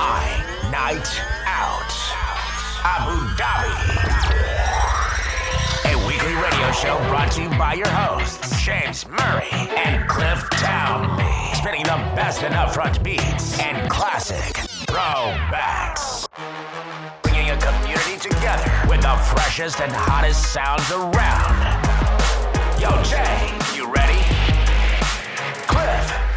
My Night Out Abu Dhabi. A weekly radio show brought to you by your hosts, James Murray and Cliff Townley. Spinning the best in upfront beats and classic throwbacks. Bringing a community together with the freshest and hottest sounds around. Yo, Jay, you ready? Cliff,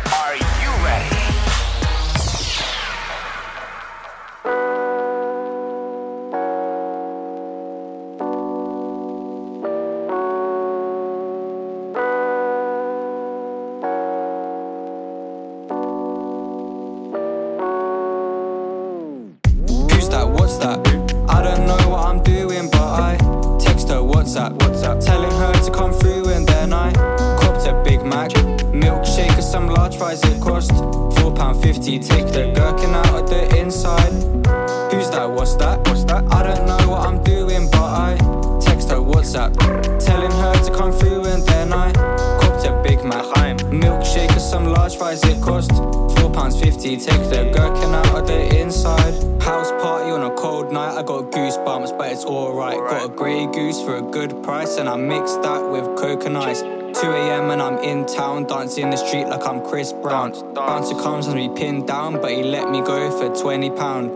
Chris Brown. Bouncer comes and we pinned down, but he let me go for 20 pound.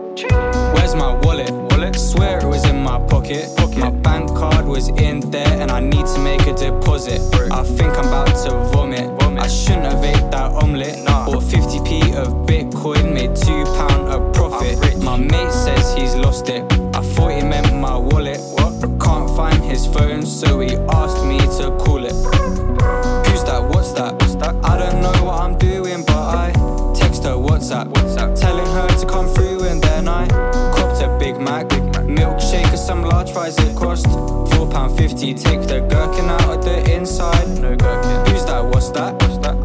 Where's my wallet? Wallet? Swear it was in my pocket. My bank card was in there, and I need to make a deposit. I think I'm about to vomit. I shouldn't have ate that omelette. It cost four pound fifty. Take the gherkin out of the inside. No gherkin. Who's that? What's that?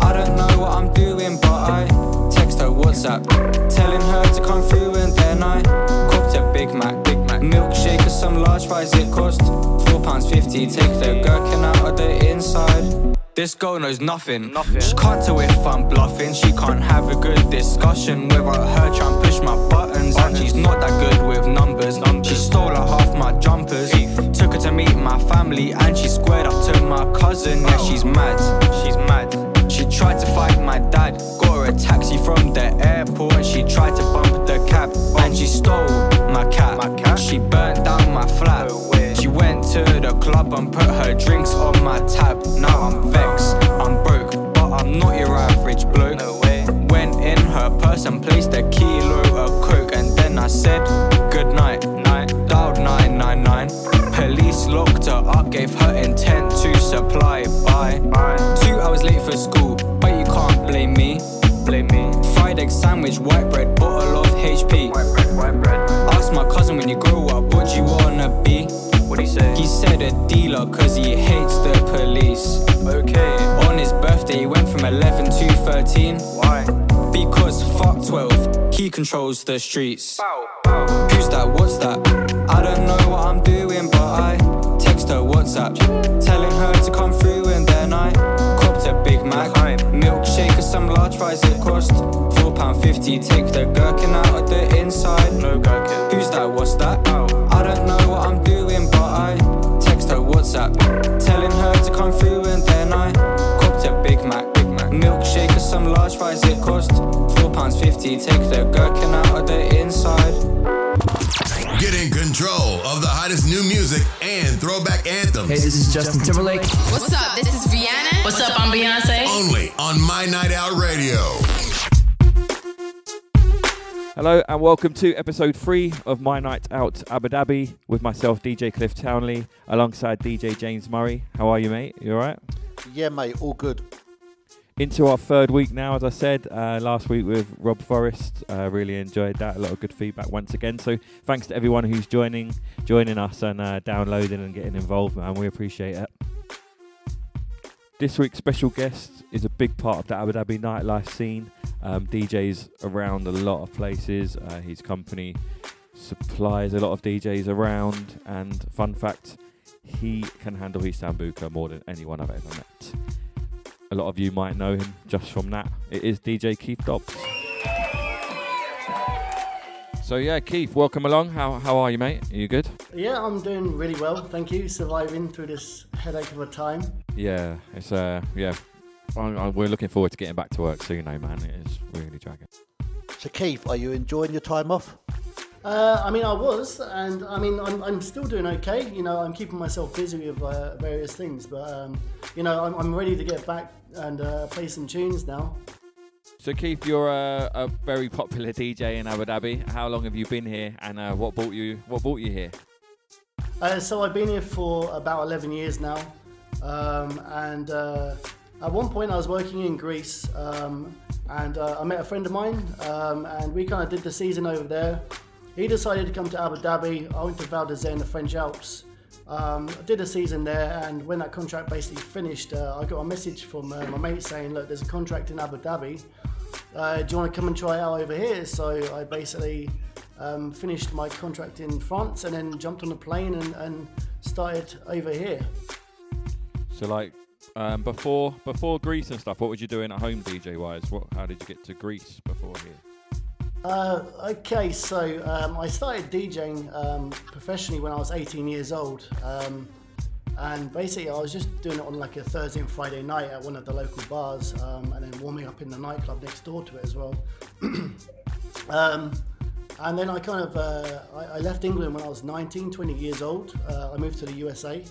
I don't know what I'm doing, but I text her WhatsApp, telling her to come through, and then I copped a Big Mac, Big Mac, milkshake, and some large fries. It cost four pounds fifty. Take the gherkin out of the inside. This girl knows nothing. nothing. She can't tell if I'm bluffing. She can't have a good discussion without her trying to push my buttons. And she's not that good with numbers. She stole a half my jumpers. Took her to meet my family and she squared up to my cousin. Yeah, oh. she's mad. She's mad. She tried to fight my dad. Got her a taxi from the airport and she tried to bump the cab. And she stole my cat. My cat? She burnt down my flat. Went to the club and put her drinks on my tab. Now I'm vexed, I'm broke, but I'm not your average bloke. No way. Went in her purse and placed a kilo of coke, and then I said good night. Night. Dialed 999. Police locked her up, gave her intent to supply. Bye. Bye. Two hours late for school, but you can't blame me. Blame me. Fried egg sandwich, white bread, bottle of HP. White bread, white bread. Asked my cousin when you grow up, what do you wanna be? He say? He said a dealer, cause he hates the police. Okay. On his birthday, he went from 11 to 13. Why? Because fuck 12, he controls the streets. Who's that? What's that? I don't know what I'm doing, but I text her WhatsApp, telling her to come through, and then I copped a Big Mac, milkshake, and some large fries. It cost four pound fifty. Take the gherkin out of the inside. No gherkin. Who's that? What's that? I text WhatsApp, telling her to come through, and then I copped a Big Mac, Big Mac, milkshake, and some large fries. It cost four pounds fifty. Take the gherkin out of the inside. Get in control of the hottest new music and throwback anthems. Hey, this is Justin Timberlake. What's up? This is Rihanna. What's up? I'm Beyonce. Only on My Night Out Radio. Hello and welcome to episode three of My Night Out Abu Dhabi with myself, DJ Cliff Townley, alongside DJ James Murray. How are you, mate? You all right? Yeah, mate, all good. Into our third week now, as I said uh, last week with Rob Forrest. Uh, really enjoyed that. A lot of good feedback once again. So thanks to everyone who's joining, joining us and uh, downloading and getting involved, man. We appreciate it. This week's special guest is a big part of the Abu Dhabi nightlife scene. Um, DJs around a lot of places. Uh, his company supplies a lot of DJs around. And fun fact, he can handle his sambuca more than anyone I've ever met. A lot of you might know him just from that. It is DJ Keith Dobbs. So yeah, Keith, welcome along. How how are you, mate? Are you good? Yeah, I'm doing really well, thank you. Surviving through this headache of a time. Yeah, it's uh yeah. I, I, we're looking forward to getting back to work soon, though, man. It is really dragging. So, Keith, are you enjoying your time off? Uh, I mean, I was, and I mean, I'm, I'm still doing okay. You know, I'm keeping myself busy with uh, various things, but um, you know, I'm, I'm ready to get back and uh, play some tunes now. So Keith, you're a, a, very popular DJ in Abu Dhabi. How long have you been here, and uh, what brought you what brought you here? Uh, so I've been here for about 11 years now, um, and uh, at one point I was working in Greece, um, and uh, I met a friend of mine, um, and we kind of did the season over there. He decided to come to Abu Dhabi. I went to Val d'Isere in the French Alps. Um, I did a season there, and when that contract basically finished, uh, I got a message from uh, my mate saying, "Look, there's a contract in Abu Dhabi. Uh, do you want to come and try out over here?" So I basically um, finished my contract in France, and then jumped on a plane and, and started over here. So like um, before before Greece and stuff, what were you doing at home DJ wise? What how did you get to Greece before here? Uh, okay, so um, I started DJing um, professionally when I was 18 years old. And basically, I was just doing it on like a Thursday and Friday night at one of the local bars um, and then warming up in the nightclub next door to it as well. Um, and then I kind of uh, I, I, left England when I was 19, 20 years old. Uh, I moved to the USA.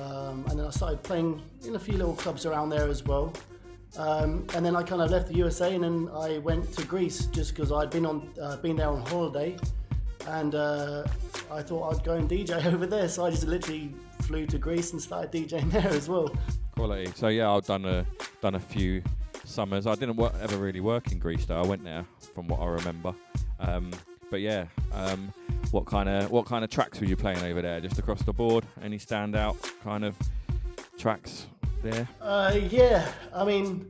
Um, and then I started playing in a few little clubs around there as well. Um, and then I kind of left the USA and then I went to Greece just because I'd been on uh, been there on holiday, and uh, I thought I'd go and DJ over there. So I just literally flew to Greece and started DJing there as well. Quality. So yeah, I've done a done a few summers. I didn't work, ever really work in Greece though. I went there from what I remember. Um, but yeah, um, what kind of what kind of tracks were you playing over there? Just across the board? Any standout kind of tracks? there? Uh, yeah, I mean,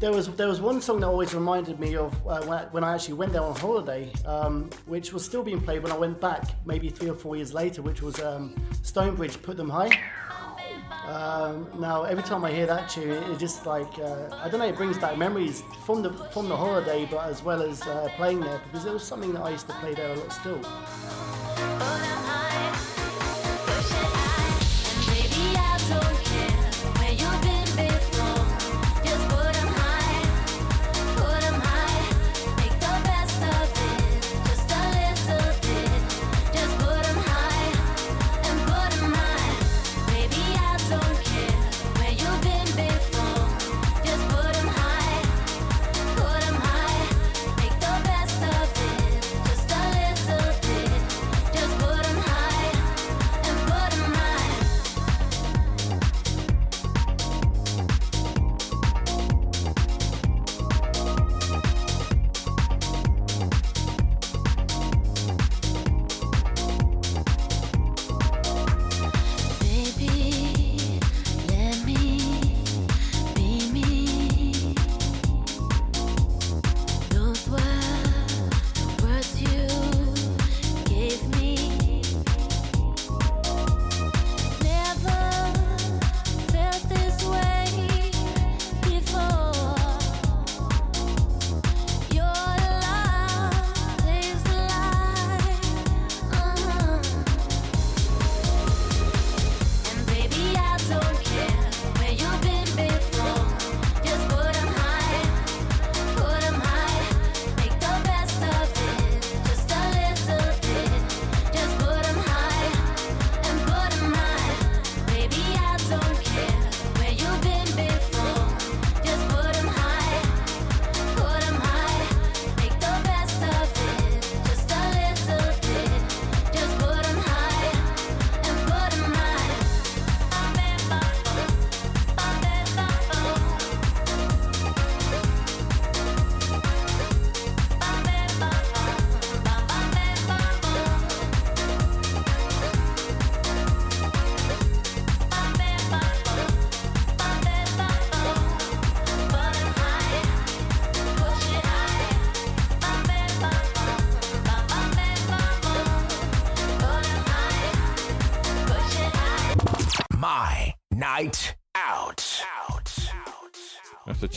there was there was one song that always reminded me of uh, when, I, actually went there on holiday, um, which was still being played when I went back, maybe three or four years later, which was um, Stonebridge, "Put Them High." Um, now, every time I hear that tune, it, it just like uh, I don't know, it brings back memories from the from the holiday, but as well as uh, playing there because it was something that I used to play there a lot still.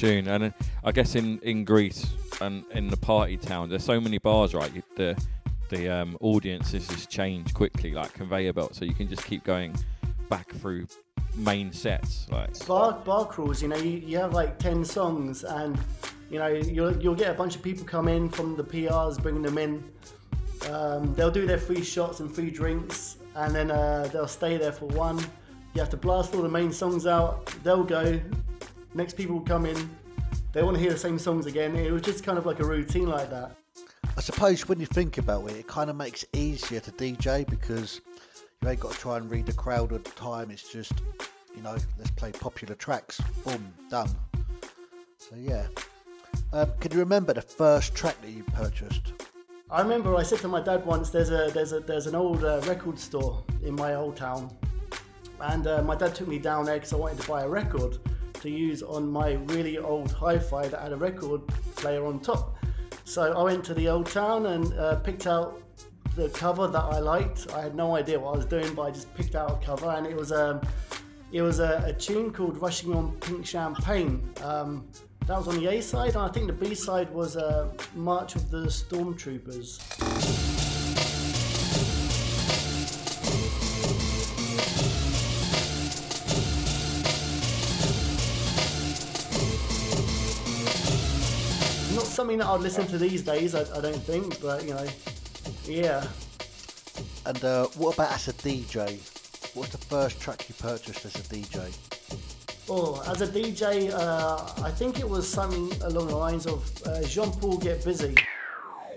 Tune. And uh, I guess in in Greece, and in the party town, there's so many bars, right? You, the the um, audiences just change quickly, like conveyor belt. So you can just keep going back through main sets, like bar bar crawls. You know, you, you have like ten songs, and you know you'll you'll get a bunch of people come in from the PRs, bringing them in. Um, they'll do their free shots and free drinks, and then uh, they'll stay there for one. You have to blast all the main songs out. They'll go. Next people will come in. They want to hear the same songs again. It was just kind of like a routine like that. I suppose when you think about it, it kind of makes it easier to DJ because you ain't got to try and read the crowd all the time. It's just, you know, let's play popular tracks. Boom, done. So yeah. Um, can you remember the first track that you purchased? I remember I said to my dad once, "There's a there's a there's an old uh, record store in my old town," and uh, my dad took me down there because I wanted to buy a record to use on my really old hi-fi that had a record player on top. So I went to the old town and uh, picked out the cover that I liked. I had no idea what I was doing, but I just picked out a cover, and it was um, it was a, a tune called "Rushing on Pink Champagne." Um, that was on the A side, and I think the B side was uh, "March of the Stormtroopers." Something that I'd listen to these days, I, I don't think, but you know, yeah. And uh, what about as a DJ? What's the first track you purchased as a DJ? Oh, as a DJ, uh, I think it was something along the lines of uh, Sean Paul Get Busy.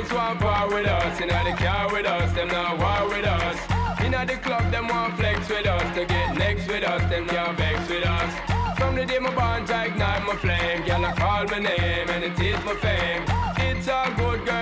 ladies want part with us. Inna the car with us, them not war with us. Inna the club, them want flex with us. To get next with us, them can't vex with us. From the day my bond, I ignite my flame. Girl, I call my name and it is my fame. It's all good, girl,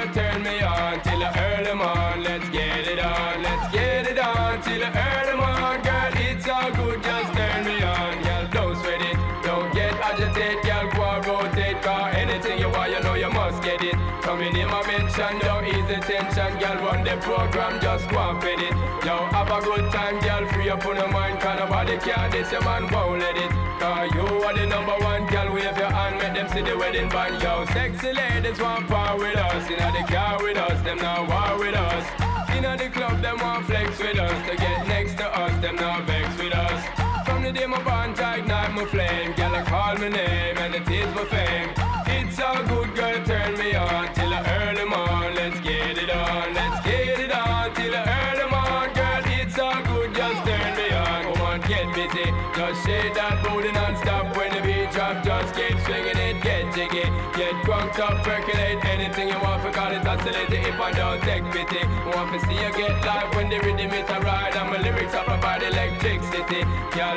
nobody can this, your man won't let it. Cause you are the number one, girl, wave your hand, make them see the wedding band. Yo, sexy ladies want part with us. Inna the car with us, them not war with us. Inna the club, them want flex with us. To get next to us, them not vex with us. From the day my bond, I ignite my flame. Girl, I call my name and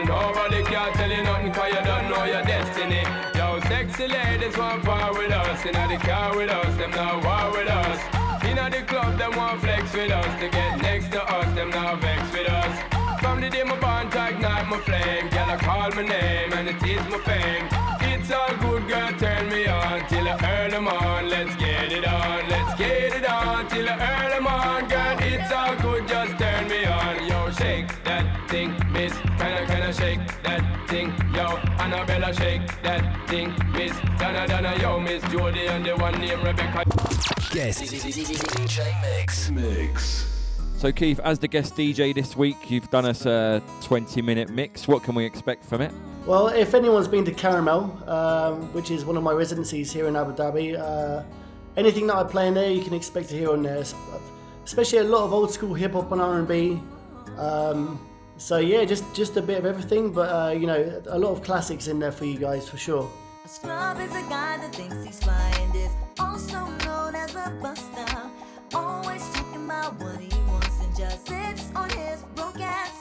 Girl, nobody can tell you nothing cause you don't know your destiny. Yo, sexy ladies want part with us. Inna the car with us, them not war with us. Inna the club, them want flex with us. To get next to us, them not vex with us. From the day my I ignite my flame. Girl, I call my name and it is my fame. It's all good, girl, turn me on till I earn them on. Let's get it on, let's get it on till I earn them on. Girl, it's all good, just thing, miss. Kinda, kinda shake that thing. Yo, Annabella, shake that thing, miss. Donna, Donna, yo, miss Jody and the one named Rebecca. Guest DJ Mix. Mix. So Keith, as the guest DJ this week, you've done us a 20-minute mix. What can we expect from it? Well, if anyone's been to Caramel, um, which is one of my residencies here in Abu Dhabi, uh, anything that I play in there, you can expect to hear on there. Especially a lot of old school hip hop and R&B. Um, so yeah, just just a bit of everything, but uh, you know, a lot of classics in there for you guys for sure. A scrub is a guy that thinks he's is also known as a buster. Always talking about what he wants and just sits on his broke ass.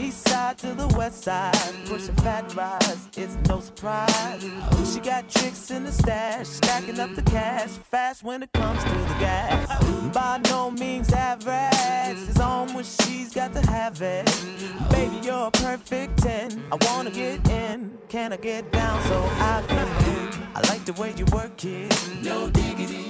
East side to the west side, pushing fat rides, it's no surprise. Oh, she got tricks in the stash, stacking up the cash, fast when it comes to the gas. By no means average, it's on when she's got to have it. Baby, you're a perfect 10. I wanna get in, can I get down so I can? I like the way you work it, no diggity.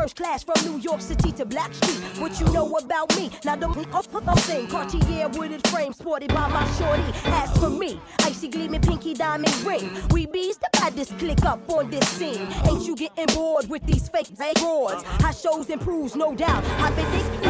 first class from New York City to Blackstreet. What you know about me? Now don't thing. Cartier wooded frame sported by my shorty. As for me, icy gleaming pinky diamond ring. We bees the this click up on this scene. Ain't you getting bored with these fake broads? How shows improves, no doubt. I've been thinking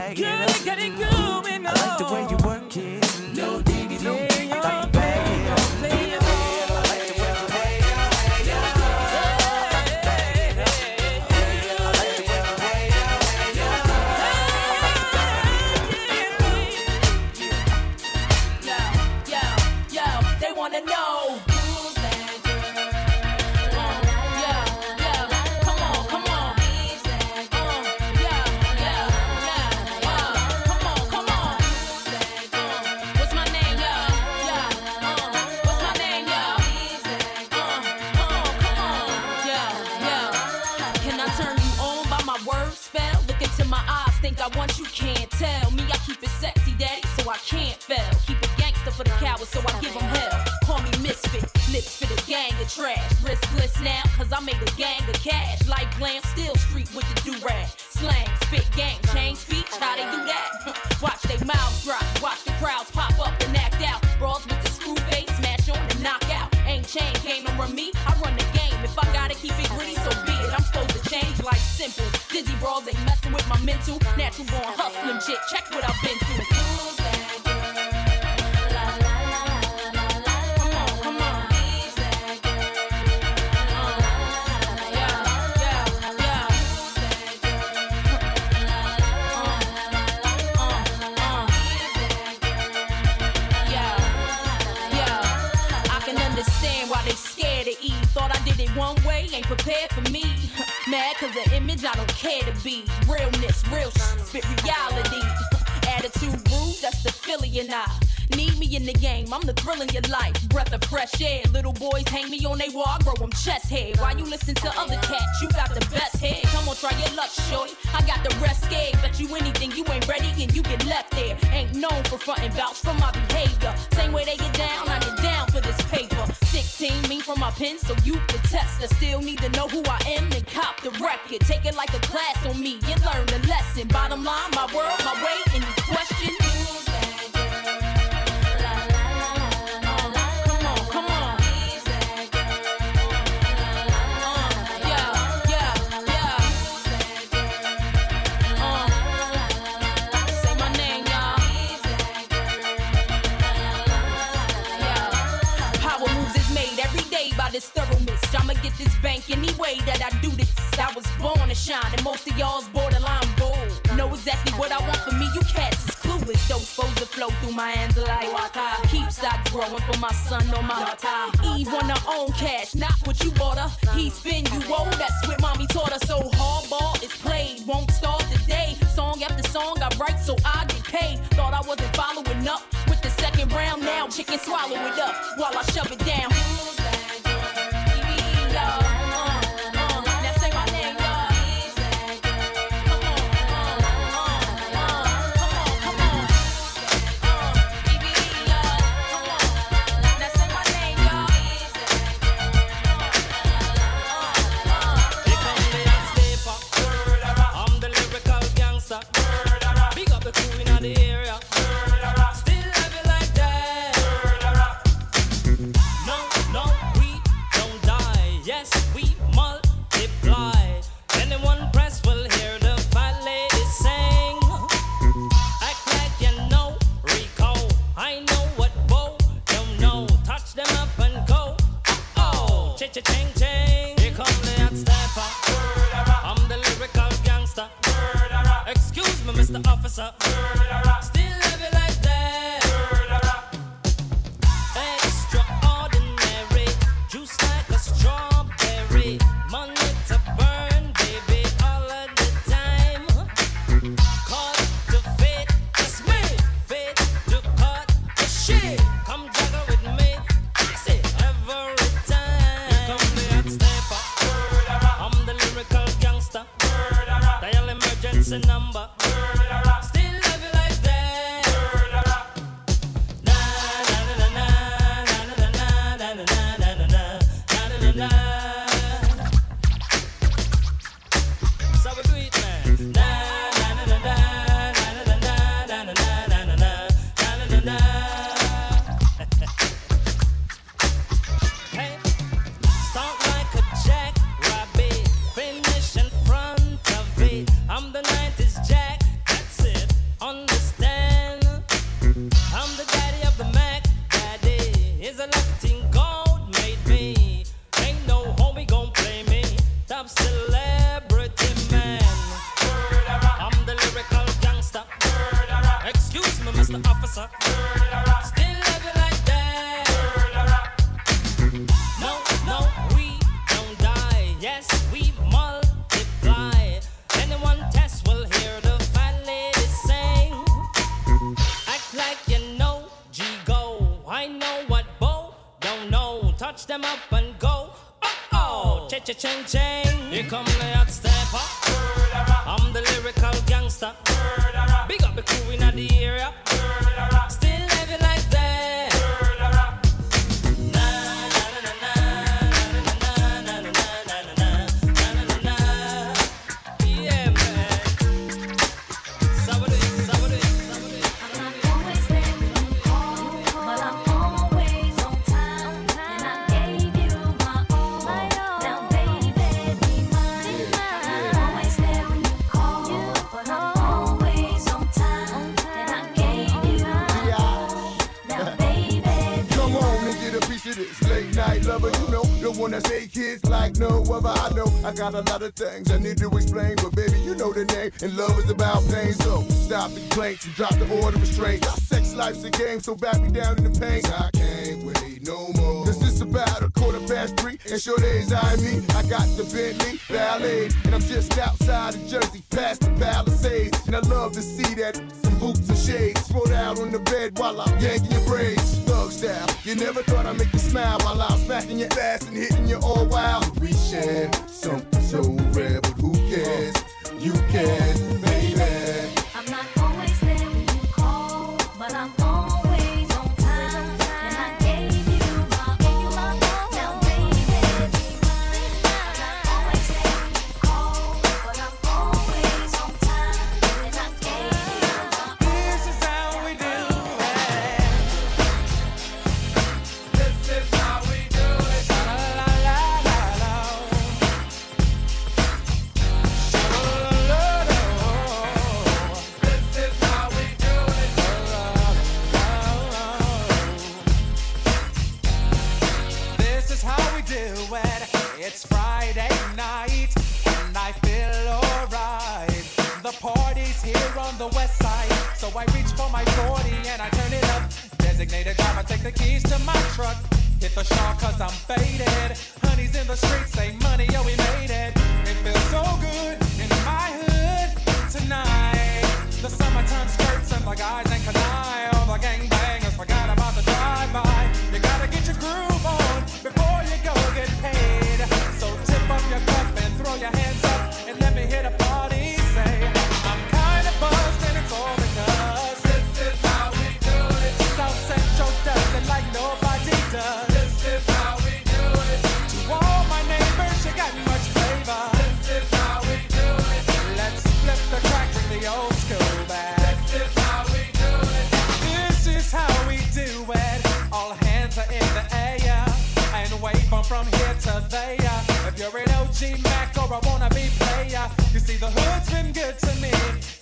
Now, cause I made a gang of cash. Like glam, still street with the do-rag. Slang, spit, gang, change speech, how they do that? watch they mouths drop, watch the crowds pop up and act out. Brawls with the screw face, smash on and knock out. Ain't chain game and run me, I run the game. If I gotta keep it gritty, so be it. I'm supposed to change like simple. Dizzy brawls ain't messing with my mental. Natural born hustling shit, check what I've been through. Prepared for me. Mad cause the image I don't care to be. Realness, real spit reality. Attitude rude, that's the Philly and I. Need me in the game, I'm the thrill in your life. Breath of fresh air. Little boys hang me on they wall, I grow them chest hair. Why you listen to other cats? You got the best head. Come on, try your luck, shorty. I got the rest scared. Bet you anything, you ain't ready and you get left there. Ain't known for frontin' vouch for my behavior. Same way they get down, I get down for this paper. 16, me from my pen, so you can test. I still need to know who I am and cop the record. Take it like a class on me and learn the lesson. Bottom line, my world, I. Was born to shine, and most of y'all's borderline bold. Know exactly what I want for me, you cats is clueless. Those supposed to flow through my hands like water. Keep stocks growing for my son or my daughter. Eve on her own cash, not what you bought her. He spin you old, that's what mommy taught her. So hardball is played, won't start today. Song after song I write so I get paid. Thought I wasn't following up with the second round. Now chicken swallow it up while I shove it down. Touch them up and go. Oh oh, cha cha ching ching. Here come the hot stepper. I'm the lyrical gangster. Big up the crew in the area. One say kids like no other. I know I got a lot of things I need to explain, but baby, you know the name. And love is about pain. So stop the complaints and drop the order of restraint. Our sex life's a game, so back me down in the pain. I can't wait no more. Cause it's about a quarter past three, and sure days I me. I got the Bentley Ballet, and I'm just outside of Jersey, past the Palisades. And I love to see that some boots and shades spread out on the bed while I'm yanking your braids. Thug style, you never thought I'd make you smile while I'm smacking your ass and hitting you all wild. We share something so rare, but who cares? You can, baby. I'm not always there when you call, but I'm Designated driver, take the keys to my truck. Hit the shawl cause I'm faded. Honey's in the streets, say money, yo, we made it. The hood's been good to me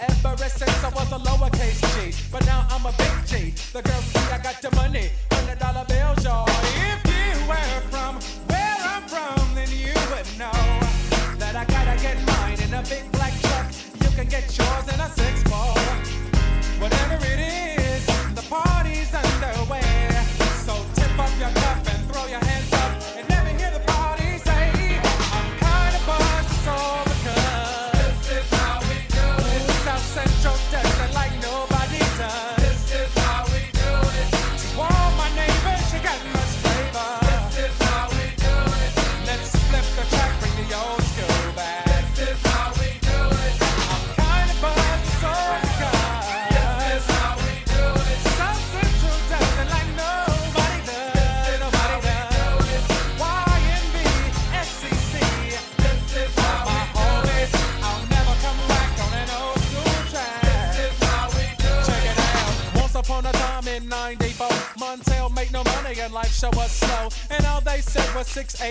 ever since I was a lowercase G. But now I'm a big G. The girls see I got the money, hundred dollar bills, y'all. If you were from where I'm from, then you would know that I gotta get mine in a big black truck. You can get yours in a six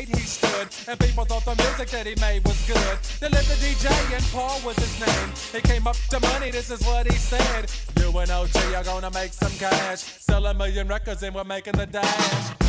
he stood. And people thought the music that he made was good. The DJ and Paul was his name. He came up to money, this is what he said. You and OG are gonna make some cash. Sell a million records and we're making the dash.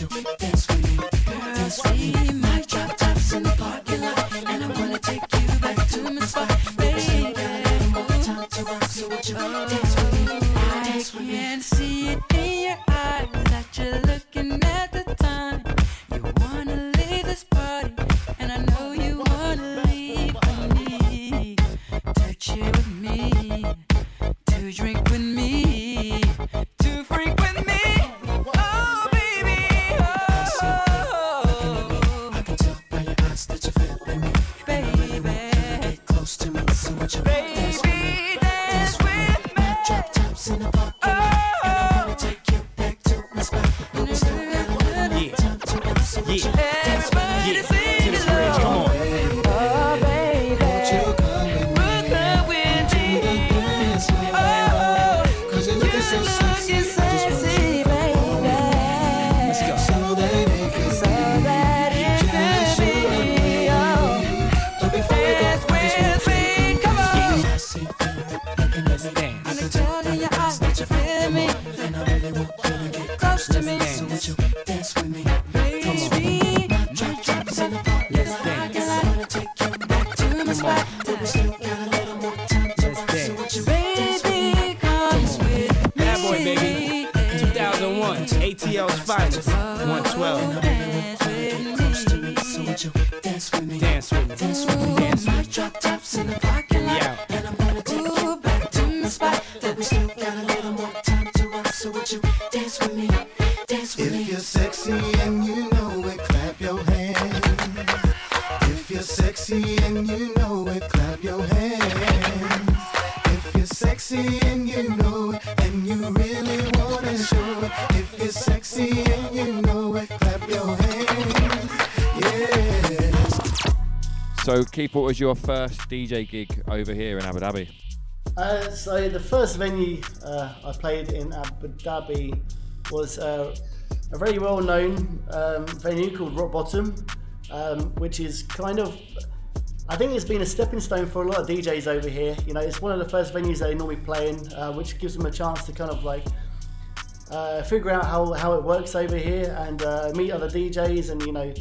you. Dance with me. Dance with me. what was your first DJ gig over here in Abu Dhabi? Uh, so the first venue uh, I played in Abu Dhabi was uh, a very well-known um, venue called Rock Bottom, um, which is kind of, I think it's been a stepping stone for a lot of DJs over here. You know, it's one of the first venues they normally play in, uh, which gives them a chance to kind of like uh, figure out how, how it works over here and uh, meet other DJs and you know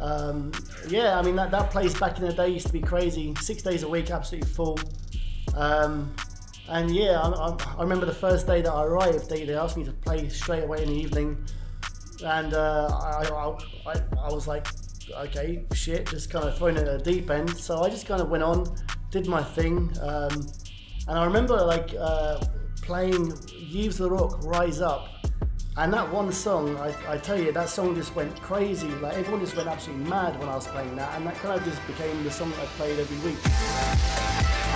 um, yeah, I mean that, that place back in the day used to be crazy, six days a week, absolutely full. Um, and yeah, I, I, I remember the first day that I arrived, they, they asked me to play straight away in the evening, and uh, I, I, I, was like, okay, shit, just kind of thrown at the deep end. So I just kind of went on, did my thing, um, and I remember like uh, playing Yves Larock, Rise Up. And that one song, I, I tell you, that song just went crazy. Like everyone just went absolutely mad when I was playing that, and that kind of just became the song that I played every week.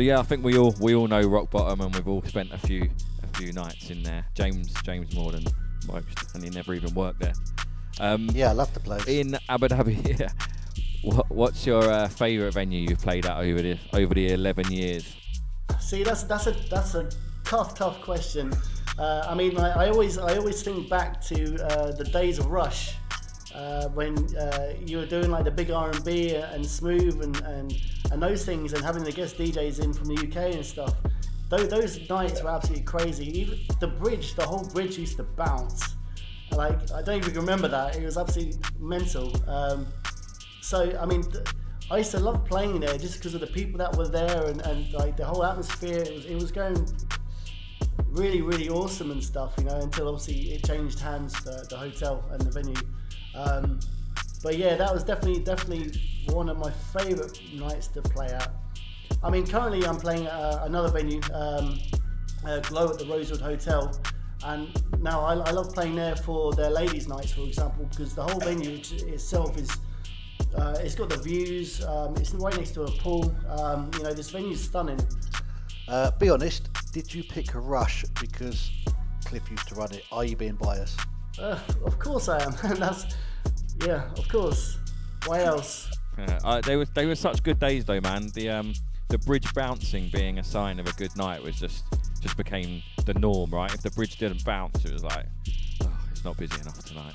So yeah, I think we all we all know rock bottom, and we've all spent a few a few nights in there. James James more than most, and he never even worked there. Um, Yeah, I love the place. In Abu Dhabi, yeah. What, what's your uh, favourite venue you've played at over the over the eleven years? See, that's that's a that's a tough, tough question. Uh, I mean, I, I always I always think back to uh, the days of Rush uh, when uh, you were doing like the big R and smooth and, and and those things, and having the guest DJs in from the UK and stuff. Those, those nights were absolutely crazy. Even the bridge, the whole bridge used to bounce. Like I don't even remember that. It was absolutely mental. Um, so I mean, th- I used to love playing there just because of the people that were there and, and like the whole atmosphere. It was, it was going really, really awesome and stuff, you know. Until obviously it changed hands, the, the hotel and the venue. Um, but yeah, that was definitely, definitely one of my favourite nights to play at. I mean, currently I'm playing at uh, another venue, um, uh, Glow at the Rosewood Hotel. And now I, I love playing there for their ladies' nights, for example, because the whole venue it- itself is uh, it's got the views. Um, it's right next to a pool. Um, you know, this venue's stunning. Uh, be honest, did you pick rush because Cliff used to run it? Are you being biased? Uh, of course I am. And that's yeah, of course. Why else? Yeah, uh, they were they were such good days though, man. The um the bridge bouncing being a sign of a good night was just just became the norm, right? If the bridge didn't bounce, it was like, oh, it's not busy enough tonight.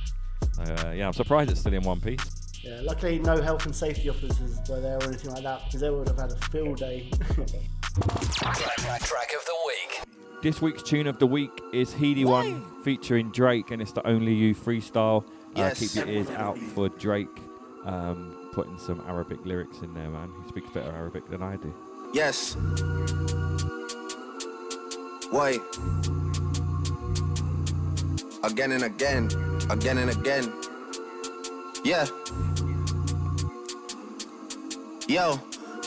Uh, yeah, I'm surprised it's still in one piece. Yeah, luckily no health and safety officers were there or anything like that because they would have had a field day. Track of the week. This week's tune of the week is Headie One featuring Drake, and it's the Only You freestyle. Uh, keep your ears out for Drake um, putting some Arabic lyrics in there, man. He speaks better Arabic than I do. Yes. Wait. Again and again, again and again. Yeah. Yo.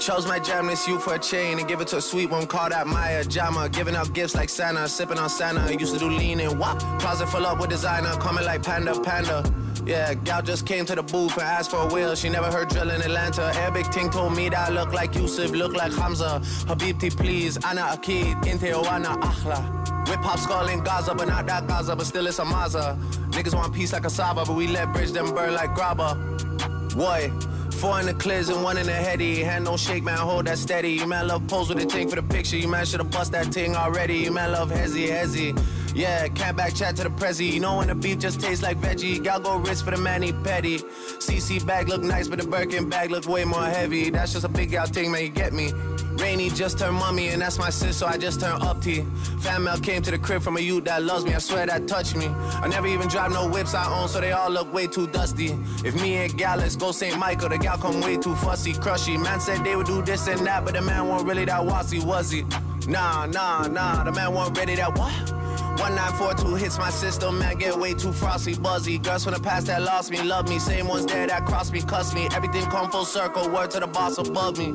Chose my jam this you for a chain and give it to a sweet one called out Maya Jama. Giving out gifts like Santa, sipping on Santa. Used to do lean and wop. Closet full up with designer, coming like Panda Panda. Yeah, gal just came to the booth and asked for a wheel. She never heard drill in Atlanta. Arabic ting told me that I look like Yusuf, look like Hamza. Habibti, please. Ana Akid, Inte Oana Akhla. Whip hop skull in Gaza, but not that Gaza, but still it's a Maza. Niggas want peace like a Saba, but we let bridge them burn like grabba. Boy, four in the clears and one in the heady. Hand don't shake, man, hold that steady. You man love pose with a ting for the picture. You man should've bust that ting already. You man love hezzy, hezzy. Yeah, can't back chat to the prezi. You know when the beef just tastes like veggie. Y'all go wrist for the manny petty. CC bag look nice, but the Birkin bag look way more heavy. That's just a big out ting, man, you get me. Rainy just turned mummy, and that's my sis, so I just turned up T. Fan mail came to the crib from a youth that loves me, I swear that touched me. I never even drive no whips I own, so they all look way too dusty. If me and gal, go St. Michael, the gal come way too fussy, crushy. Man said they would do this and that, but the man wasn't really that wassy, was he? Nah, nah, nah, the man wasn't ready that what? 1942 hits my system, man, get way too frosty, buzzy. Girls from the past that lost me, love me. Same ones there that crossed me, cuss me. Everything come full circle, word to the boss above me.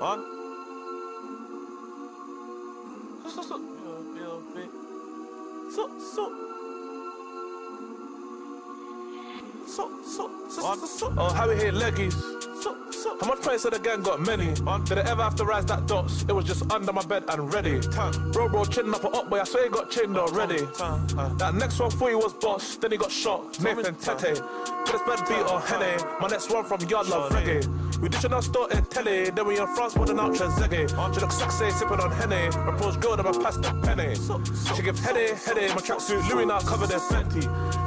On. So, so, so. Yeah, yeah, bit. So, so. So, so, so, so, so. Oh, how we hit leggies. How much points of the gang got many? Did I ever have to rise that dots? It was just under my bed and ready. Bro, bro, chin up or up, boy. I swear he got chinned already. That next one for you was boss, then he got shot. Nathan Tete. It's bad beat or Henny. My next one from Yard Love Reggae. We dishing our store in telly, then we in France putting out Trezeguet. She look sexy, sipping on Henny. Approach girl, then I pass the penny. She gives heady, heady. My tracksuit Louis now covered in Fenty.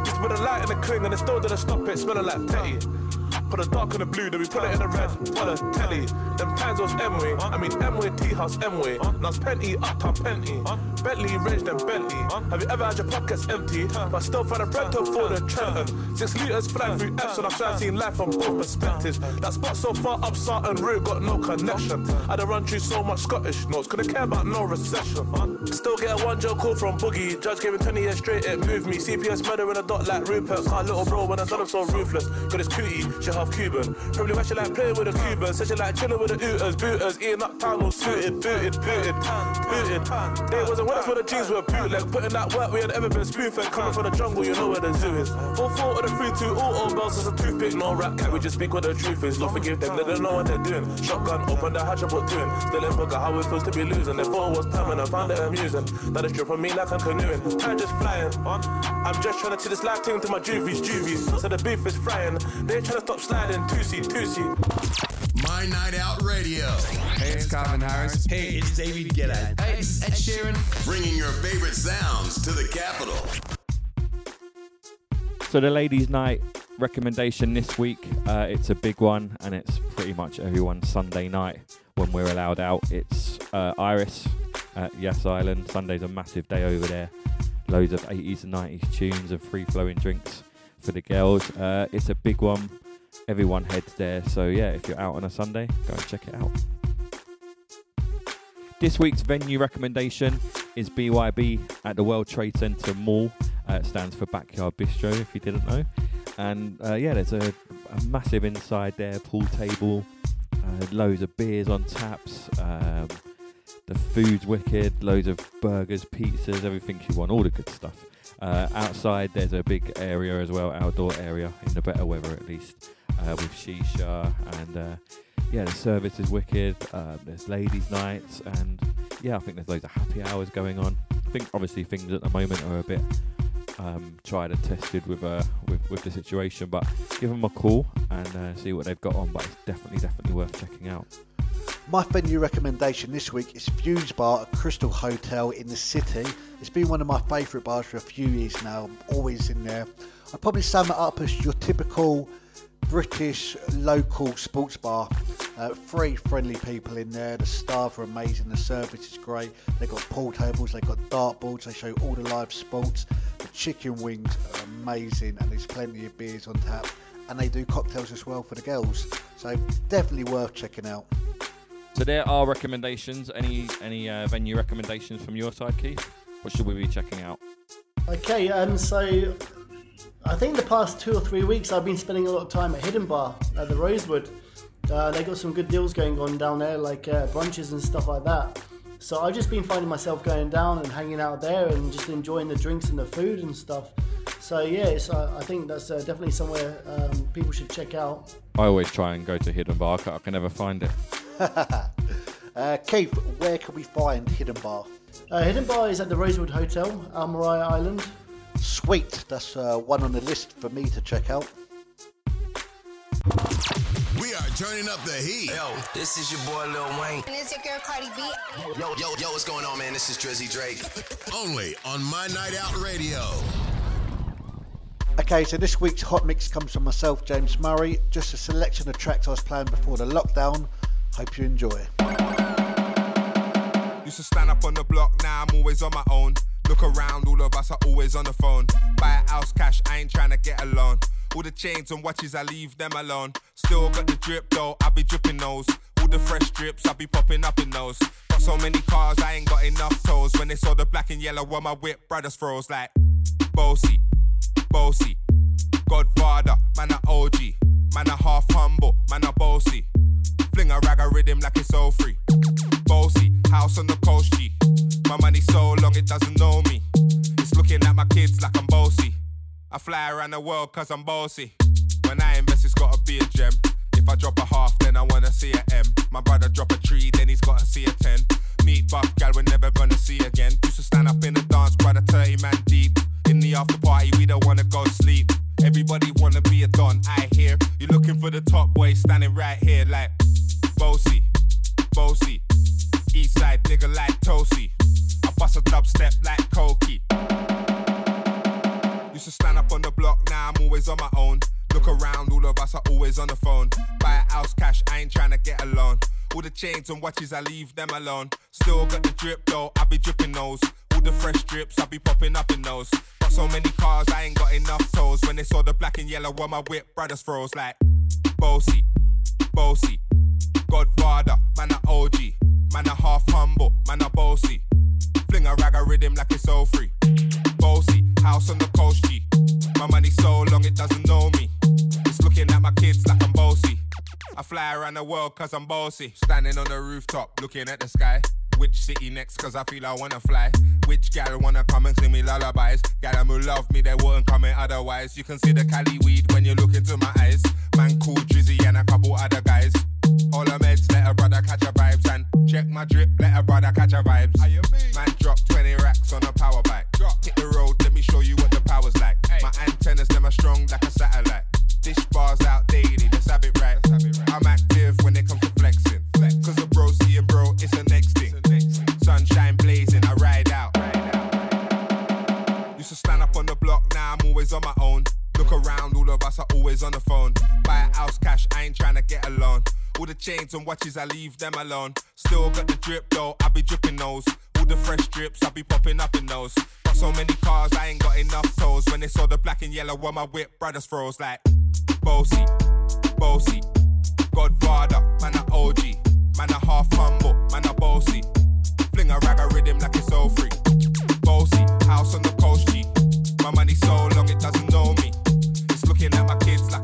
To put a light in the cling and it still didn't stop it, smelling like petty. Put a dark in the blue, then we put it in the red. What a telly. then was M-way. I mean M-way, T-house, M-way. Now it's Penty, uptown Penty. Bentley, Range, then Bentley. Have you ever had your pockets empty? But still find a bread to afford a Trenton. Six litres flying through and I've seen life from both perspectives. That spot so far up Sarton Road got no connection. I done run through so much Scottish notes, couldn't care about no recession. Still get a one joke call from Boogie. Judge gave him 20 years straight, it moved me. CPS murder in a dot like Rupert. Car little bro when I done him so ruthless. Got his cootie, she half Cuban. Probably why she like playing with a Cuban. Said she like chilling with the ooters, booters. Eating up town all suited, booted, booted, booted. They wasn't with us when the jeans were bootleg. Putting that work we had ever been spoon. Coming from the jungle, you know where the zoo is. All four of the three, two, all all bells is a toothpick. No rap cat, we just speak what the truth is. Don't forgive them, they don't know what they're doing. Shotgun, open the hatch, what doing. Still in bugger, how it feels to be losing. They thought it was time and I found it amusing. That is dripping me like I'm canoeing. Time just flying. I'm just trying to see this life thing to my juvies, juvies. So the beef is frying. They ain't trying to stop sliding. Two-seat, two-seat. My Night Out Radio. Hey, it's Calvin Harris. Hey, it's David Guetta. Hey, it's Ed Sheeran. Bringing your favorite sounds to the capital. So the ladies' night recommendation this week, uh, it's a big one, and it's pretty much everyone's Sunday night when we're allowed out. It's uh, Iris at Yas Island. Sunday's a massive day over there. Loads of 80s and 90s tunes and free flowing drinks for the girls. Uh, it's a big one. Everyone heads there. So yeah, if you're out on a Sunday, go and check it out. This week's venue recommendation is BYB at the World Trade Center Mall. Uh, it stands for Backyard Bistro, if you didn't know. And uh, yeah, there's a, a massive inside there, pool table, uh, loads of beers on taps. Um, the food's wicked, loads of burgers, pizzas, everything you want, all the good stuff. Uh, outside, there's a big area as well, outdoor area, in the better weather at least, uh, with shisha and uh, yeah, the service is wicked. Uh, there's ladies' nights, and yeah, I think there's loads of happy hours going on. I think obviously things at the moment are a bit um, tried and tested with, uh, with with the situation, but give them a call and uh, see what they've got on. But it's definitely definitely worth checking out. My venue recommendation this week is Fuse Bar at Crystal Hotel in the city. It's been one of my favourite bars for a few years now. I'm always in there. I'd probably sum it up as your typical British local sports bar. Uh, three friendly people in there. The staff are amazing. The service is great. They've got pool tables. They've got dartboards. They show all the live sports. The chicken wings are amazing, and there's plenty of beers on tap. And they do cocktails as well for the girls. So definitely worth checking out. So there are recommendations. Any any uh, venue recommendations from your side, Keith? What should we be checking out? Okay, um, so I think the past two or three weeks I've been spending a lot of time at Hidden Bar at the Rosewood. Uh, they got some good deals going on down there, like uh, brunches and stuff like that. So I've just been finding myself going down and hanging out there and just enjoying the drinks and the food and stuff. So yeah, it's, uh, I think that's uh, definitely somewhere um, people should check out. I always try and go to Hidden Bar. I can, I can never find it. Uh, Keith, where can we find Hidden Bar? Uh, Hidden Bar is at the Rosewood Hotel, Al Maryah Island. Sweet, that's uh, one on the list for me to check out. We are turning up the heat. Yo, this is your boy Lil Wayne. And it's your girl Cardi B. Yo, yo, yo, what's going on, man? This is Drizzy Drake. Only on My Night Out Radio. Okay, so this week's hot mix comes from myself, James Murray. Just a selection of tracks I was playing before the lockdown. Hope you enjoy. Used to stand up on the block, now I'm always on my own. Look around, all of us are always on the phone. Buy a house cash, I ain't trying to get a loan. All the chains and watches, I leave them alone. Still got the drip though, I be dripping those. All the fresh drips, I be popping up in those. Got so many cars, I ain't got enough toes. When they saw the black and yellow on my whip, brothers froze like Bossy, Bossy, Godfather, man a OG, man a half humble, man a bossy. Fling a rag a rhythm like it's all free. Bossy, house on the coast G. My money so long it doesn't know me. It's looking at my kids like I'm bossy. I fly around the world cause I'm bossy. When I invest, it's gotta be a gem. If I drop a half, then I wanna see a M. My brother drop a tree, then he's gotta see a 10. Meet buff gal, we're never gonna see again. Used to stand up in the dance, brother 30 man deep. In the after party, we don't wanna go sleep. Everybody wanna be a don, I hear. You're looking for the top boy standing right here like Bossy, Bossy. East side nigga like Toasty. I bust a dubstep like Koki. Used to stand up on the block, now I'm always on my own. Look around, all of us are always on the phone. Buy a house cash, I ain't trying to get a loan. All the chains and watches, I leave them alone. Still got the drip though, I be dripping those. All the fresh drips, I be popping up in those. Got so many cars, I ain't got enough toes. When they saw the black and yellow on my whip, brothers froze like Bossy, Bossy, Godfather, man a OG, man a half humble, man a bossy. Fling a rag a rhythm like it's all free. Bossy, house on the coast G. My money so long it doesn't know me. It's looking at my kids like I'm bossy. I fly around the world cause I'm bossy. Standing on the rooftop looking at the sky. Which city next cause I feel I wanna fly? Which gal wanna come and sing me lullabies? Gal who love me, they wouldn't come in otherwise. You can see the Cali weed when you look into my eyes. Man cool Drizzy and a couple other guys. All the meds, let a brother catch a vibes and check my drip, let a brother catch a vibes. Man drop 20 racks on a power bike. Drop. Hit the road, let me show you what the power's like. My antennas, them are strong like a satellite. Dish bars out daily, let's have it right. I'm active when it comes to flexing. Cause the bro seeing bro, it's the next thing. Sunshine blazing, I ride out. Used to stand up on the block, now I'm always on my own. Look around, all of us are always on the phone. Buy a house cash, I ain't trying to get a loan. All the chains and watches, I leave them alone. Still got the drip though, I be dripping those. All the fresh drips, I be popping up in those. Got so many cars, I ain't got enough toes. When they saw the black and yellow on my whip, brothers froze like Bossy, Bossy, Godfather, man a OG, man a half humble, man a bossy. Fling a rag a rhythm like it's all free. Bossy, house on the coast G. My money so long it doesn't know me. It's looking at my kids like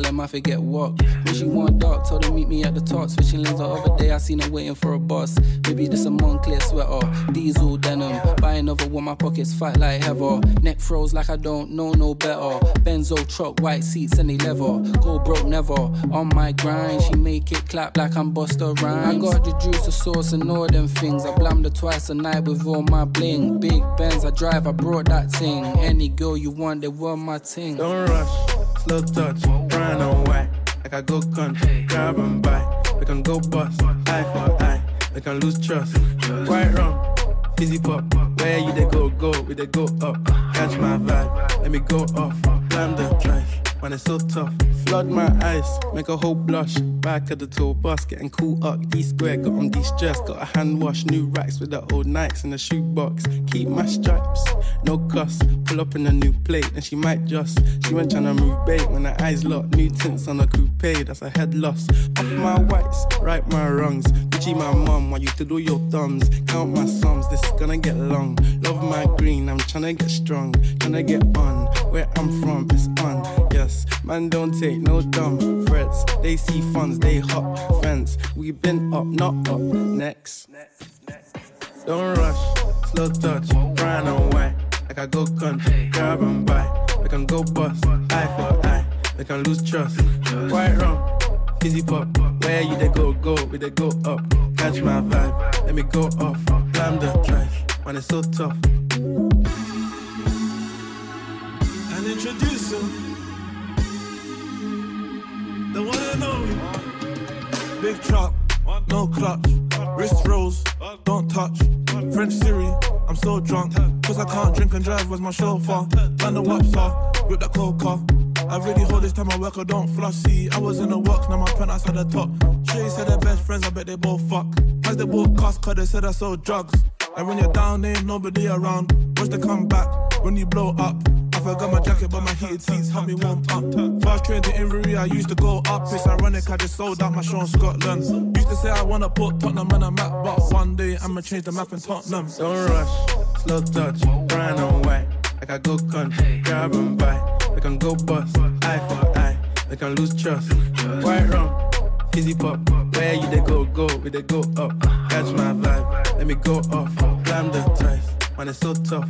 gal, in my forget walk. When she want dark, told her meet me at the top. Switching lanes the other day, I seen her waiting for a bus. Maybe this a Moncler sweater, diesel denim. Buy another one, my pockets fat like heather. Neck froze like I don't know no better. Benzo truck, white seats and they leather. Go broke never. On my grind, she make it clap like I'm Busta Rhymes. I got the juice, the sauce, and all them things. I blammed her twice a night with all my bling. Big Benz, I drive, I brought that thing. Any girl you want, they were my thing. Don't rush, slow touch, brown and white. Like I go country, grab and buy. We can go bust, eye for eye. We can lose trust. White rum, fizzy pop. Where you they go, go, we they go up. Catch my vibe, let me go off. Blam the trash, man, it's so tough. Flood my eyes, make a whole blush. Back of the tour bus, getting cool up. D square, got on de-stress. Got a hand wash, new racks with the old Nikes in the shoebox. Keep my stripes, no cuss. Pull up in a new plate, and she might just. She went tryna move bait when her eyes locked. New tints on a coupe, that's a head loss. Off my whites, right my wrongs. Gucci my mum, want you to do your thumbs. Count my sums, this is gonna get long. Love my green, I'm tryna get strong. Tryna get on, where I'm from, it's on. Yes, man, don't take no dumb threats. They see funds, they hop fence. We been up, not up. Next. Don't rush, slow touch, brown and white. Like I go country, grab and buy. We can go bust, eye for eye. We can lose trust. White rum, fizzy pop. Where you they go, go, we they go up. Catch my vibe, let me go off. Blam the trash, man, it's so tough. The one and only. Big truck, no clutch. Wrist rolls, don't touch. French Siri, I'm so drunk. Cause I can't drink and drive, where's my chauffeur? Man, the wops are, with that coca. I really hold this time I work, I don't flossy. I was in the work, now my penthouse at the top. Shay said they're best friends, I bet they both fuck. As they both cost, cause they said I sold drugs. And when you're down, there ain't nobody around. Watch they come back when you blow up. I got my jacket, but my heated seats help me warm up. Fast train to Inverie, I used to go up. It's ironic, I just sold out my show in Scotland. Used to say I wanna put Tottenham on a map, but one day I'ma change the map in Tottenham. Don't rush, slow touch, brown and white. Like I go country, grab and buy. We can go bust, eye for eye. We can lose trust. White rum, fizzy pop. Where you they go, go, we they go up. Catch my vibe, let me go off. Blam the ties, man, it's so tough.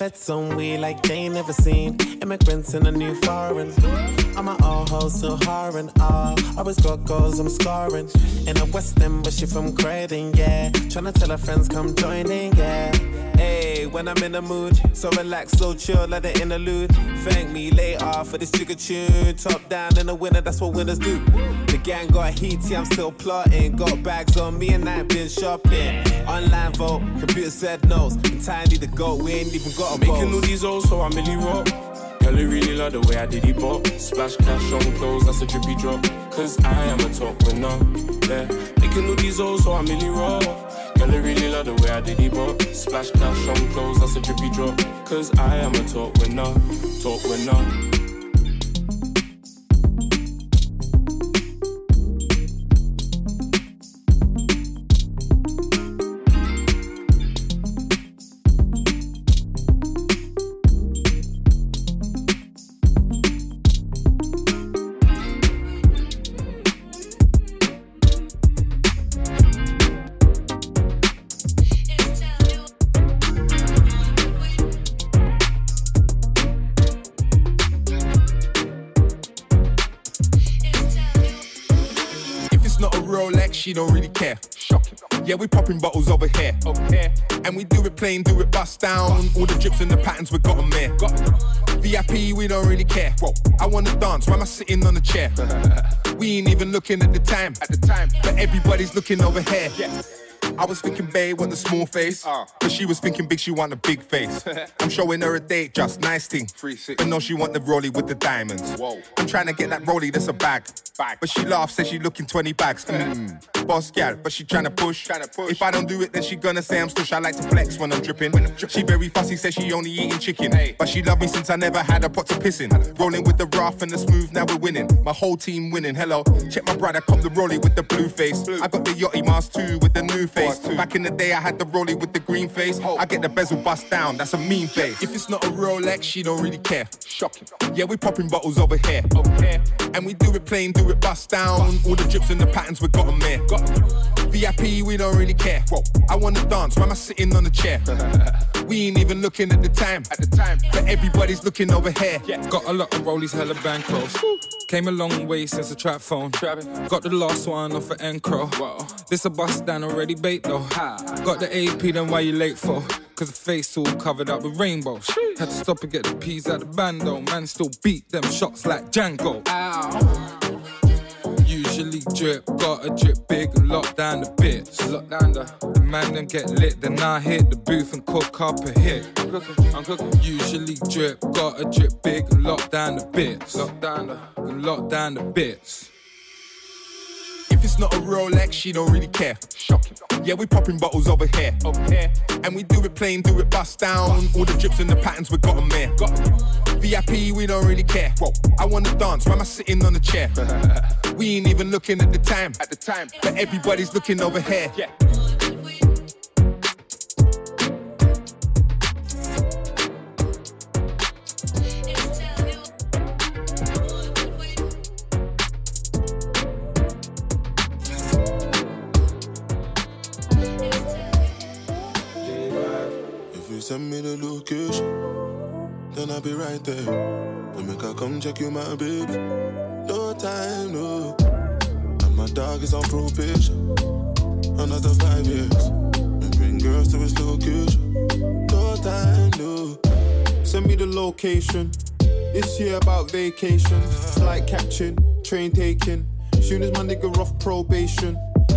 Fed some weed like they ain't never seen. Immigrants in a new foreign. I'm an all ho, so hard and all. Always got goals, I'm scoring. In a West End, but she from Croydon, yeah. Tryna tell her friends, come joining, yeah. Hey, when I'm in the mood, so relaxed, so chill, like the interlude. Thank me later for this sugar tune. Top down in the winter, that's what winners do gang got heaty, I'm still plotting. Got bags on me and I ain't been shopping. Online vote, computer said no's. I'm tiny the goat, we ain't even got a Making boss. all these O's, so I'm really rock. Girl, I really love the way I did it, bop. Splash cash on clothes, that's a drippy drop. Cause I am a top winner, yeah. Making all these O's, so I'm really rock. Girl, I really love the way I did it, bop. Splash cash on clothes, that's a drippy drop. Cause I am a top winner, top winner. care. Shocking. Yeah, we popping bottles over here. And we do it plain, do it bust down. All the drips and the patterns, we got them there. Got. VIP, we don't really care. Whoa. I wanna dance, why am I sitting on a chair? we ain't even looking at the time. At the time. But everybody's looking over here. Yeah. I was thinking, babe, want the small face. But she was thinking big, she want a big face. I'm showing her a date, just nice thing. But no, she want the rollie with the diamonds. Whoa. I'm trying to get that rollie that's a bag. bag. But she laughs, says she looking 20 bags. Mm. Boss gal, but she trying to push. Trying to push. If I don't do it, then she gonna say I'm stush. I like to flex when I'm dripping. She very fussy, says she only eating chicken. But she love me since I never had a pot to piss in. Rolling with the rough and the smooth, now we're winning. My whole team winning. Hello, check my brother, come the rollie with the blue face. I got the Yacht-Master too with the new face. Back in the day, I had the rollie with the green face. I get the bezel bust down, that's a mean face. If it's not a Rolex, she don't really care. Shocking. Yeah, we popping bottles over here. Over here. And we do it plain, do it bust down. All the drips and the patterns, we got got 'em there. VIP, we don't really care. Whoa. I wanna dance, why am I sitting on the chair? we ain't even looking at the time. At the time. But everybody's looking over here. Got a lot of rollies, hella bankrolls. Came a long way since the trap phone. Got the last one off of Encro. This a bust down already bait though. Got the AP, then why you late for? Cause the face all covered up with rainbows. Had to stop and get the peas out the bando. Man still beat them shots like Django. Usually drip, got a drip big and lock down the bits. Lock down the, the man them get lit, then I hit the booth and cook up a hit. I'm cooking, I'm cooking. Usually drip, got a drip big and lock down the bits. Lock down the, and lock down the bits. If it's not a Rolex, she don't really care. Shocking. Yeah, we popping bottles over here. Over here. And we do it plain, do it bust down. All the drips and the patterns, we got 'em there. Got. VIP, we don't really care. Whoa, I wanna dance, why am I sitting on the chair? we ain't even looking at the time. At the time. But everybody's looking over here. Yeah. Right there. And make I come check you, my baby. No time, no. And my dog is on probation. Another five years. And bring girls to his location. No time, no. Send me the location. This year about vacations, flight catching, train taking. Soon as my nigga off probation.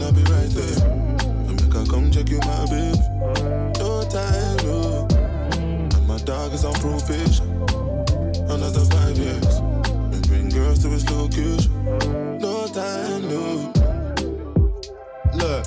then I'll be right there. And make I come check you, my baby. No time, no. And my dog is on probation. Another five years. And bring girls to his location. No time, no. Look,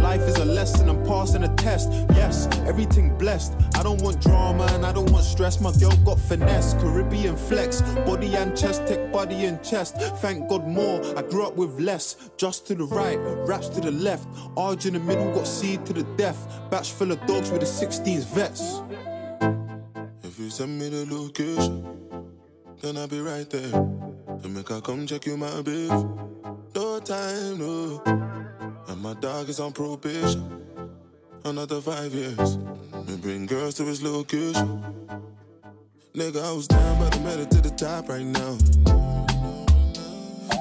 Life is a lesson, I'm passing a test. Yes, everything blessed. I don't want drama and I don't want stress. My girl got finesse, Caribbean flex, body and chest, tech body and chest. Thank God more. I grew up with less. Just to the right, raps to the left. Arj in the middle, got seed to the death. Batch full of dogs with the 16s vets. If you send me the location, then I'll be right there. And make I come check you, my baby. No time, no. And my dog is on probation. Another five years. Me bring girls to his location. Nigga, I was down, but I made it to the top right now.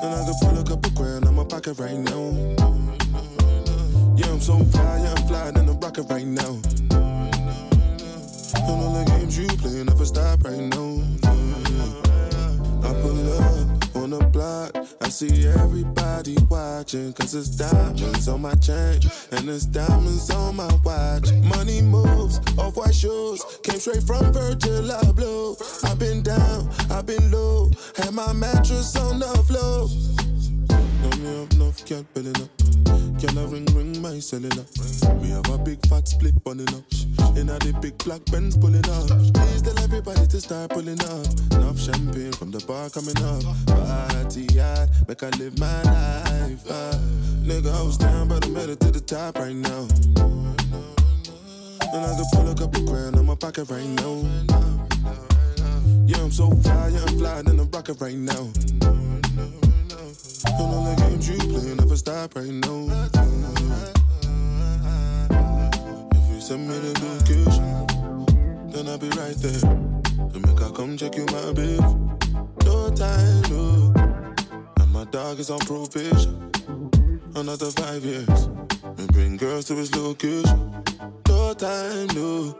And I can pull a couple grand on my pocket right now. Yeah, I'm so fly, yeah, I'm flying in the rocket right now. And all the games you play never stop right now. I pull up the block, I see everybody watching. Cause it's diamonds on my chain, and it's diamonds on my watch. Money moves, off white shoes, came straight from Virgil Abloh. I've been down, I've been low, had my mattress on the floor. Me have enough cat belling up. Can I ring ring my cellular? We have a big fat split bunning up. In a the big black Benz pulling up. Please tell everybody to start pulling up. Enough champagne from the bar coming up. Party hard, make I live my life. Uh. Nigga, I was down, but I made it to the top right now. And I can pull a couple grand on my pocket right now. Yeah, I'm so fly, yeah, I'm flying in the rocket right now. All the games you play never stop right now. If you send me the location, then I'll be right there. To make I come check you, my babe. No time, no. And my dog is on probation. Another five years. And bring girls to his location. No time, no.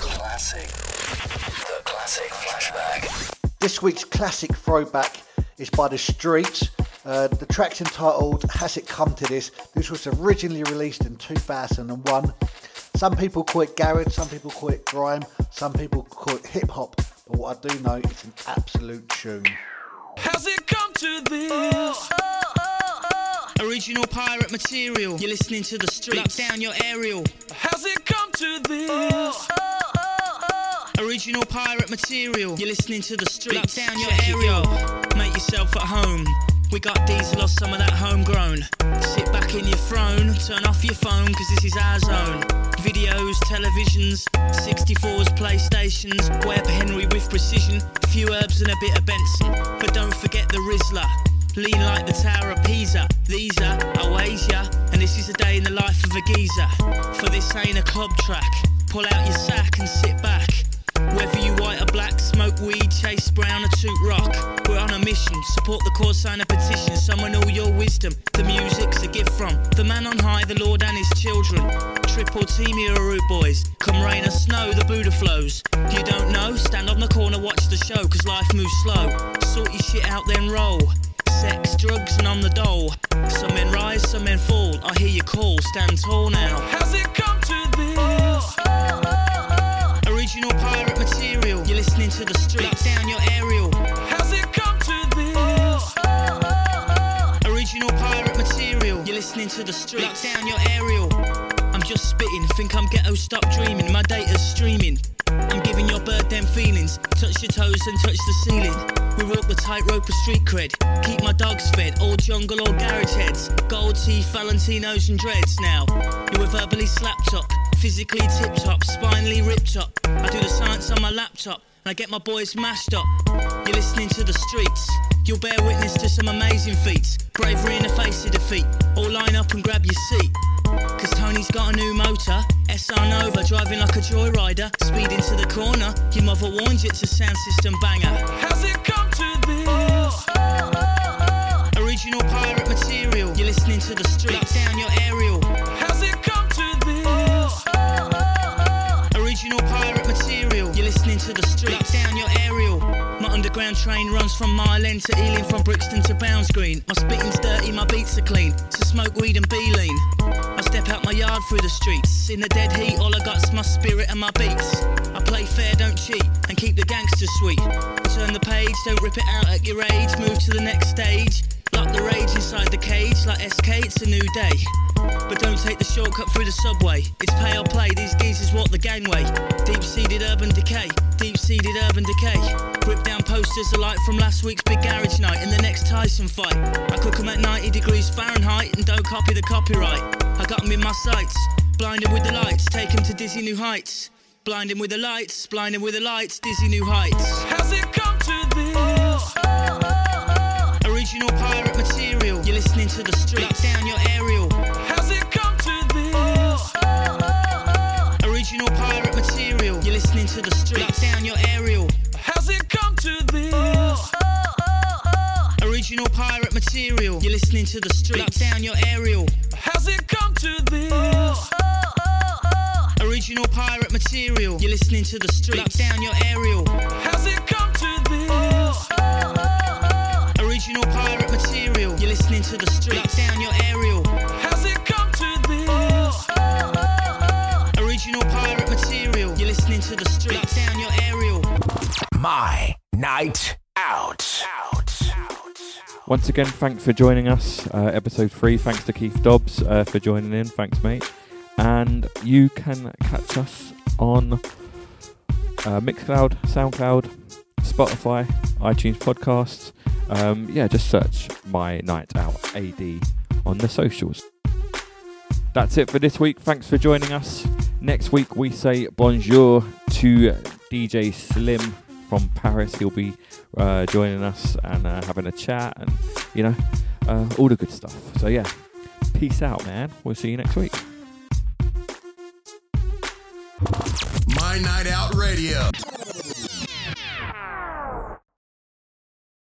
Classic. The classic flashback. This week's classic throwback is by The Streets. Uh, the track's entitled Has It Come to This? This was originally released in 2001. Some people call it garage, some people call it grime, some people call it hip hop. But what I do know, it's an absolute tune. Has it come to this? Original pirate material. You're listening to the streets. Lock down your aerial. Has it come to this? Original pirate material. You're listening to the streets. Lock down your aerial. Make yourself at home. We got diesel or some of that homegrown. Sit back in your throne, turn off your phone, cause this is our zone. Videos, televisions, 64s, PlayStations, Webb Henry with precision, a few herbs and a bit of Benson. But don't forget the Rizla. Lean like the Tower of Pisa. These are Oasia, and this is a day in the life of a geezer. For this ain't a club track. Pull out your sack and sit back. Whether you white or black, smoke weed, chase brown or toot rock. We're on a mission, support the cause, sign a petition, summon all your wisdom. The music's a gift from the man on high, the Lord and his children. Triple team here, rude boys. Come rain or snow, the Buddha flows. If you don't know? Stand on the corner, watch the show, cause life moves slow. Sort your shit out, then roll. Sex, drugs, and on the dole. Some men rise, some men fall. I hear you call, stand tall now. Has it come to this? Original pirate material. You're listening to the streets. Lock down your aerial. Has it come to this? Oh, oh, oh, Original pirate material. You're listening to the streets. Lock down your aerial. I'm just spitting. Think I'm ghetto, stop dreaming. My data's streaming. I'm giving your bird them feelings. Touch your toes and touch the ceiling. We walk the tightrope of street cred. Keep my dogs fed. All jungle or garage heads. Gold teeth, Valentinos and dreads now. You were verbally slapped up. Physically tip top. Spinally ripped up. I do the science on my laptop. I get my boys mashed up. You're listening to the streets. You'll bear witness to some amazing feats. Bravery in the face of defeat. All line up and grab your seat. Cause Tony's got a new motor. SR Nova driving like a joyrider. Speed into the corner. Your mother warned you it's a sound system banger. Has it come to this? Original pirate material. You're listening to the streets. Lock down your aerial. The streets. Lock down your aerial. My underground train runs from Mile End to Ealing, from Brixton to Bounds Green. My spitting's dirty, my beats are clean. So smoke weed and be lean. I step out my yard through the streets. In the dead heat, all I got's my spirit and my beats. I play fair, don't cheat, and keep the gangsters sweet. Turn the page, don't rip it out at your age. Move to the next stage. The rage inside the cage, like SK, it's a new day. But don't take the shortcut through the subway. It's pay or play, these geezers walk the gangway. Deep seated urban decay, deep seated urban decay. Rip down posters alike from last week's big garage night and the next Tyson fight. I cook 'em at 90 degrees Fahrenheit and don't copy the copyright. I got 'em in my sights, blinded with the lights, take take 'em to dizzy new heights. Blinding with the lights, blinding with the lights, dizzy new heights. Has it come material. To the streets. Lock down your aerial. Has it come to this? Oh, oh, oh, Original pirate material. You're listening to the streets. Lock down your aerial. Has it come to this? Original pirate material. You're listening to the streets. Lock down your aerial. Has it come to this? Original pirate material. You're listening to the streets. Lock down your aerial. Has it come to this? Original pirate material. You're listening to the streets. Lock down your aerial. Has it come to this? Original pirate material. You're listening to the streets. Lock down your aerial. My night out. Out. Once again, thanks for joining us. Uh, episode three. Thanks to Keith Dobbs uh, for joining in. Thanks, mate. And you can catch us on uh, Mixcloud, SoundCloud, Spotify, iTunes podcasts. Um, yeah, just search My Night Out AD on the socials. That's it for this week. Thanks for joining us. Next week we say bonjour to DJ Slim from Paris. He'll be uh, joining us and uh, having a chat and you know uh, all the good stuff. So yeah, peace out, man. We'll see you next week. My Night Out Radio.